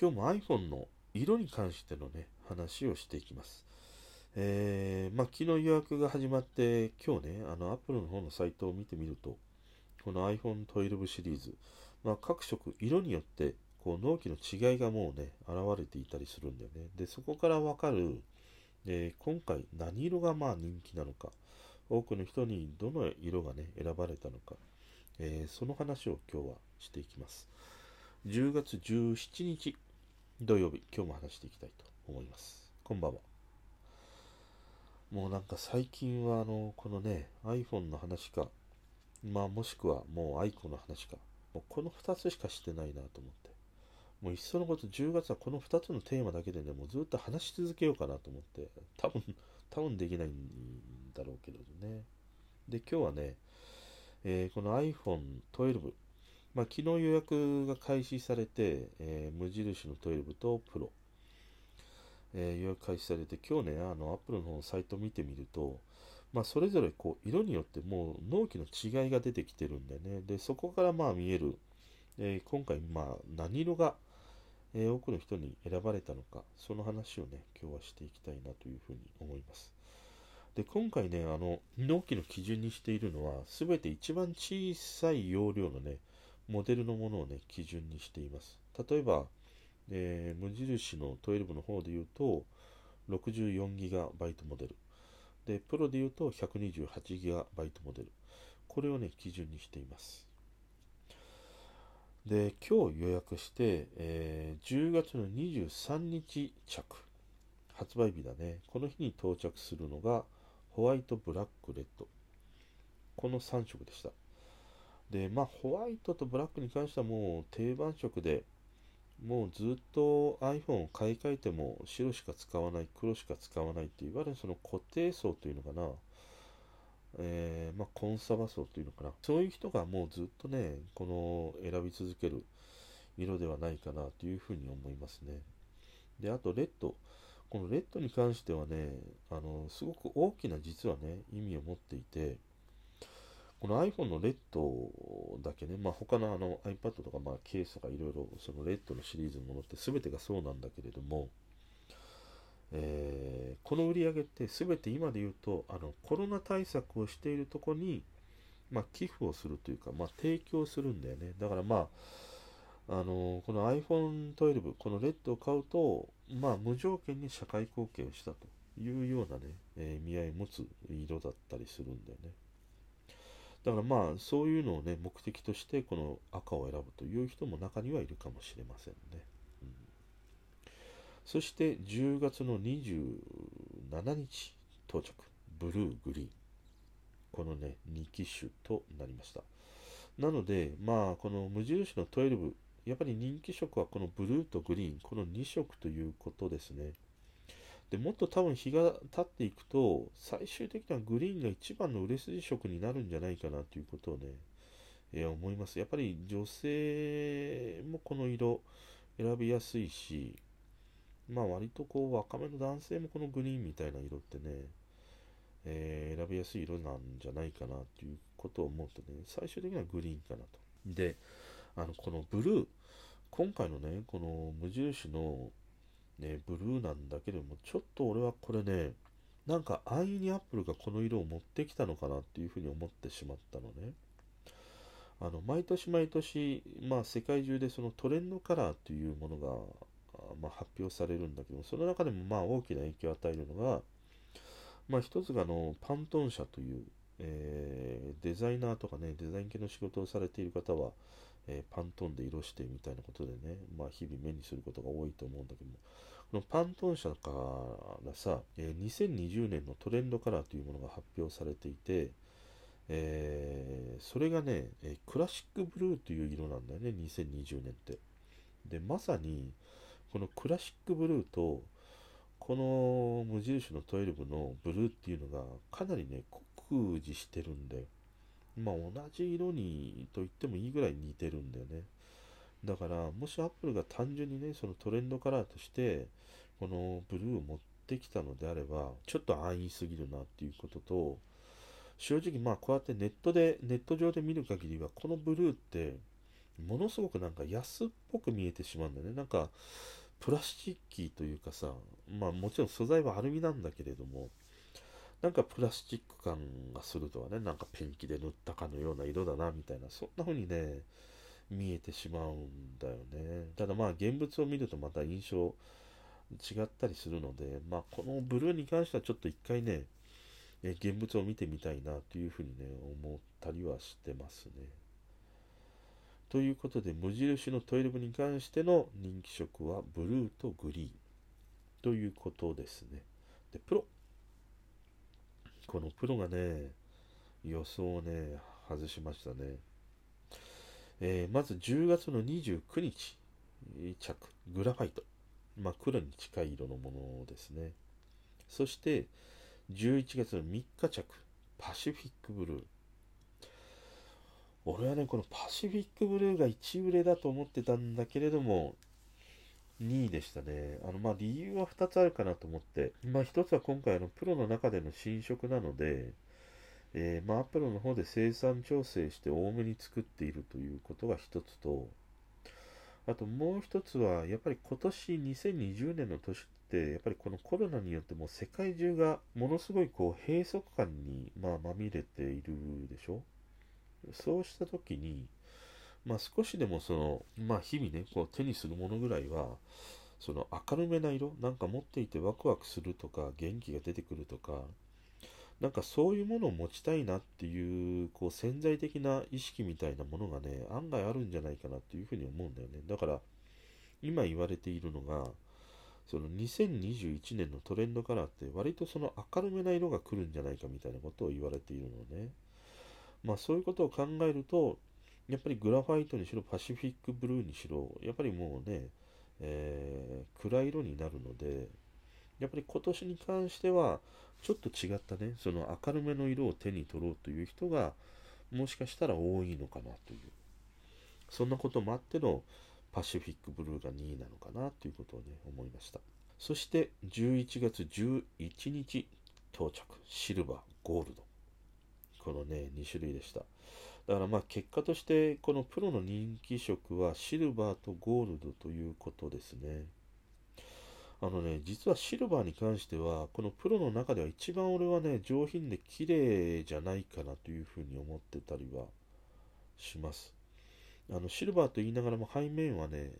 今日も iPhone の色に関してのね、話をしていきます。えー、まあ、昨日予約が始まって、今日ね、あの、Apple の方のサイトを見てみると、この iPhone 12シリーズ、まあ、各色、色によって、こう、納期の違いがもうね、現れていたりするんだよね。で、そこからわかる、えー、今回何色がまあ人気なのか、多くの人にどの色がね、選ばれたのか、えー、その話を今日はしていきます。10月17日土曜日、今日も話していきたいと思います。こんばんは。もうなんか最近はあの、このね、iPhone の話か、まあもしくはもう iCo の話か、もうこの2つしかしてないなと思って。もういっそのこと10月はこの2つのテーマだけでね、もうずっと話し続けようかなと思って、多分、多分できないんだろうけどね。で、今日はね、えー、この iPhone12、まあ、昨日予約が開始されて、えー、無印の12とプロ、えー、予約開始されて、今日ね、あの、Apple の方のサイト見てみると、まあ、それぞれこう、色によってもう納期の違いが出てきてるんだよね。で、そこからまあ見える、えー、今回まあ何色が、えー、多くの人に選ばれたのか、その話をね、今日はしていきたいなというふうに思います。で、今回ね、あの、納期の基準にしているのは、すべて一番小さい容量のね、モデルのものをね、基準にしています。例えば、えー、無印の12の方で言うと、64GB モデル。で、プロで言うと 128GB モデル。これをね、基準にしています。で、今日予約して、えー、10月の23日着。発売日だね。この日に到着するのが、ホワイト、ブラック、レッド。この3色でした。で、まあ、ホワイトとブラックに関してはもう定番色で、もうずっと iPhone を買い替えても白しか使わない、黒しか使わないっていわゆるその固定層というのかな、えー、まあ、コンサバ層というのかな、そういう人がもうずっとね、この選び続ける色ではないかなというふうに思いますね。で、あと、レッド。このレッドに関してはね、あの、すごく大きな実はね、意味を持っていて、この iPhone のレッドだけね、まあ、他のあの iPad とか、まあ、ケースとかいろいろ、そのレッドのシリーズのものって全てがそうなんだけれども、えー、この売り上げって全て今で言うと、あのコロナ対策をしているとこに、まあ、寄付をするというか、まあ、提供するんだよね。だからまあ、あのこの iPhone12、このレッドを買うと、まあ、無条件に社会貢献をしたというようなね、えー、意味合いを持つ色だったりするんだよね。だからまあ、そういうのをね、目的として、この赤を選ぶという人も中にはいるかもしれませんね。うん、そして、10月の27日到着。ブルー、グリーン。このね、2機種となりました。なので、まあ、この無印の12、やっぱり人気色はこのブルーとグリーン、この2色ということですね。でもっと多分日が経っていくと、最終的にはグリーンが一番の売れ筋色になるんじゃないかなということをね、えー、思います。やっぱり女性もこの色選びやすいし、まあ割とこう若めの男性もこのグリーンみたいな色ってね、えー、選びやすい色なんじゃないかなということを思うとね、最終的にはグリーンかなと。で、あの、このブルー、今回のね、この無印のね、ブルーなんだけども、ちょっと俺はこれね、なんか安易にアップルがこの色を持ってきたのかなっていうふうに思ってしまったのね。あの、毎年毎年、まあ世界中でそのトレンドカラーというものが、まあ、発表されるんだけども、その中でもまあ大きな影響を与えるのが、まあ一つがあの、パントン社という、えー、デザイナーとかね、デザイン系の仕事をされている方は、えー、パントンで色してみたいなことでね、まあ日々目にすることが多いと思うんだけども、このパントン社からさ、えー、2020年のトレンドカラーというものが発表されていて、えー、それがね、えクラシックブルーという色なんだよね、2020年って。で、まさに、このクラシックブルーと、この無印の12のブルーっていうのがかなりね、酷似してるんで、まあ同じ色にと言ってもいいぐらい似てるんだよね。だから、もしアップルが単純にね、そのトレンドカラーとして、このブルーを持ってきたのであれば、ちょっと安易すぎるなっていうことと、正直まあこうやってネットで、ネット上で見る限りは、このブルーって、ものすごくなんか安っぽく見えてしまうんだよね。なんか、プラスチッキーというかさ、まあもちろん素材はアルミなんだけれども、なんかプラスチック感がするとはね、なんかペンキで塗ったかのような色だな、みたいな、そんな風にね、見えてしまうんだよね。ただまあ現物を見るとまた印象違ったりするので、まあこのブルーに関してはちょっと一回ね、現物を見てみたいなというふうにね、思ったりはしてますね。ということで、無印の12に関しての人気色はブルーとグリーンということですね。で、プロ。このプロがね、予想をね、外しましたね。えー、まず10月の29日着、グラファイト。まあ、黒に近い色のものですね。そして、11月の3日着、パシフィックブルー。俺はね、このパシフィックブルーが1売れだと思ってたんだけれども、2位でしたね。あの、まあ、理由は2つあるかなと思って。まあ、1つは今回、の、プロの中での新色なので、えー、まあ、アップルの方で生産調整して多めに作っているということが1つと、あともう1つは、やっぱり今年2020年の年って、やっぱりこのコロナによってもう世界中がものすごいこう閉塞感に、まあ、まみれているでしょ？そうした時に、まあ少しでもその、まあ日々ね、こう手にするものぐらいは、その明るめな色、なんか持っていてワクワクするとか、元気が出てくるとか、なんかそういうものを持ちたいなっていう、こう潜在的な意識みたいなものがね、案外あるんじゃないかなっていうふうに思うんだよね。だから、今言われているのが、その2021年のトレンドカラーって割とその明るめな色が来るんじゃないかみたいなことを言われているのね。まあそういうことを考えると、やっぱりグラファイトにしろ、パシフィックブルーにしろ、やっぱりもうね、えー、暗い色になるので、やっぱり今年に関しては、ちょっと違ったね、その明るめの色を手に取ろうという人が、もしかしたら多いのかなという、そんなこともあってのパシフィックブルーが2位なのかなということをね、思いました。そして11月11日到着、シルバー、ゴールド。このね、2種類でした。だからまあ結果としてこのプロの人気色はシルバーとゴールドということですね。あのね、実はシルバーに関しては、このプロの中では一番俺はね、上品で綺麗じゃないかなというふうに思ってたりはします。あの、シルバーと言いながらも背面はね、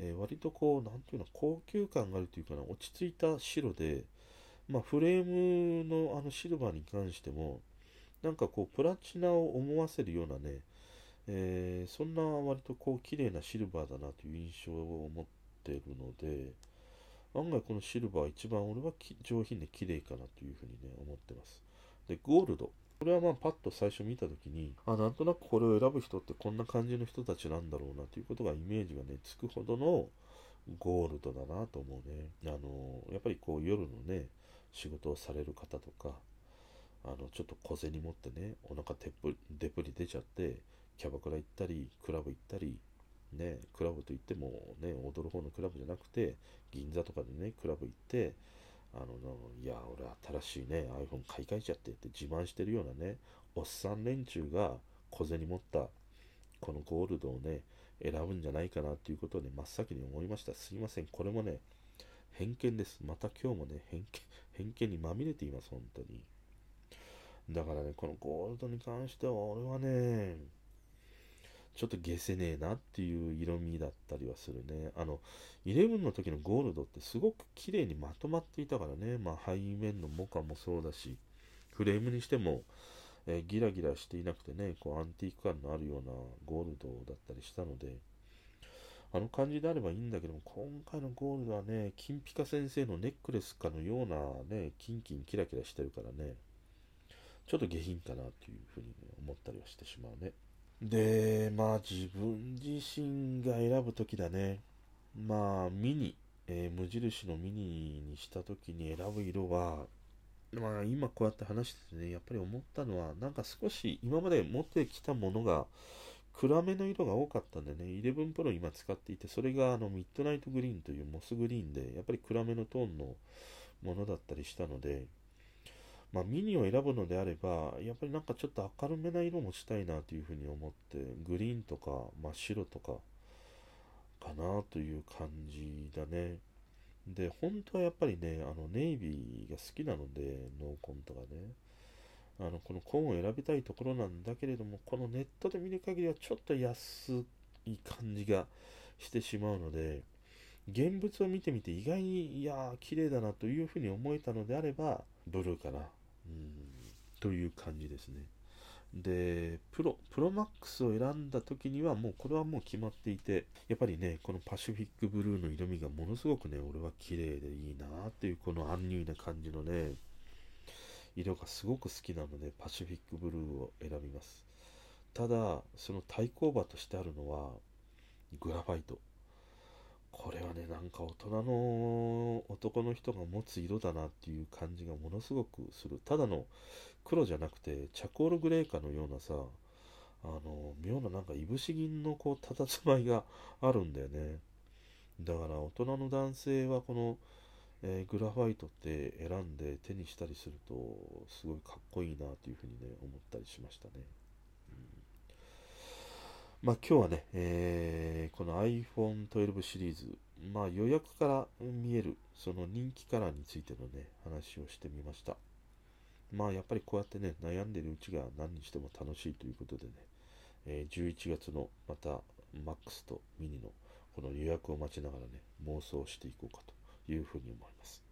えー、割とこう、なんていうの、高級感があるというかな、落ち着いた白で、まあ、フレームのあのシルバーに関しても、なんかこう、プラチナを思わせるようなね、えー、そんな割とこう、綺麗なシルバーだなという印象を持ってるので、案外このシルバー一番俺は上品で綺麗かなというふうにね、思ってます。で、ゴールド。これはまあパッと最初見たときに、あ、なんとなくこれを選ぶ人ってこんな感じの人たちなんだろうなということがイメージがね、つくほどのゴールドだなと思うね。あの、やっぱりこう夜のね、仕事をされる方とか、あの、ちょっと小銭持ってね、お腹てっぷり、デプリ出ちゃって、キャバクラ行ったり、クラブ行ったり、ね、クラブといってもね、踊る方のクラブじゃなくて、銀座とかでね、クラブ行って、あの、いや、俺新しいね、iPhone 買い替えちゃってって自慢してるようなね、おっさん連中が小銭持ったこのゴールドをね、選ぶんじゃないかなっていうことをね、真っ先に思いました。すいません。これもね、偏見です。また今日もね、偏見、偏見にまみれています、本当に。だからね、このゴールドに関しては、俺はね、ちょっと消せねえなっていう色味だったりはするね。あの、11の時のゴールドってすごく綺麗にまとまっていたからね。まあ背面のモカもそうだし、フレームにしても、えー、ギラギラしていなくてね、こうアンティーク感のあるようなゴールドだったりしたので、あの感じであればいいんだけども、今回のゴールドはね、金ピカ先生のネックレスかのようなね、キンキンキラキラしてるからね、ちょっと下品かなっていうふうに、ね、思ったりはしてしまうね。で、まあ自分自身が選ぶときだね。まあミニ、えー、無印のミニにしたときに選ぶ色は、まあ今こうやって話しててね、やっぱり思ったのは、なんか少し今まで持ってきたものが暗めの色が多かったんでね、11 Pro 今使っていて、それがあのミッドナイトグリーンというモスグリーンで、やっぱり暗めのトーンのものだったりしたので、まあ、ミニを選ぶのであれば、やっぱりなんかちょっと明るめな色もしたいなというふうに思って、グリーンとか真っ白とかかなという感じだね。で、本当はやっぱりね、あのネイビーが好きなので、ノーコンとかね。あのこのコーンを選びたいところなんだけれども、このネットで見る限りはちょっと安い感じがしてしまうので、現物を見てみて意外に、いやー、綺麗だなというふうに思えたのであれば、ブルーかな。という感じですね。で、プロ、プロマックスを選んだ時にはもうこれはもう決まっていて、やっぱりね、このパシフィックブルーの色味がものすごくね、俺は綺麗でいいなっていうこのアンニュイな感じのね、色がすごく好きなので、パシフィックブルーを選びます。ただ、その対抗馬としてあるのは、グラファイト。これはね、なんか大人の男の人が持つ色だなっていう感じがものすごくする。ただの黒じゃなくて、チャコールグレーかのようなさ、あの、妙ななんかいぶし銀のこう、佇まいがあるんだよね。だから大人の男性はこの、えー、グラファイトって選んで手にしたりするとすごいかっこいいなというふうにね思ったりしましたね、まあ今日はね、えー、この iPhone12 シリーズまあ予約から見えるその人気カラーについてのね話をしてみましたまあやっぱりこうやってね悩んでるうちが何にしても楽しいということでね、えー、11月のまた MAX とミニのこの予約を待ちながらね妄想していこうかというふうに思います。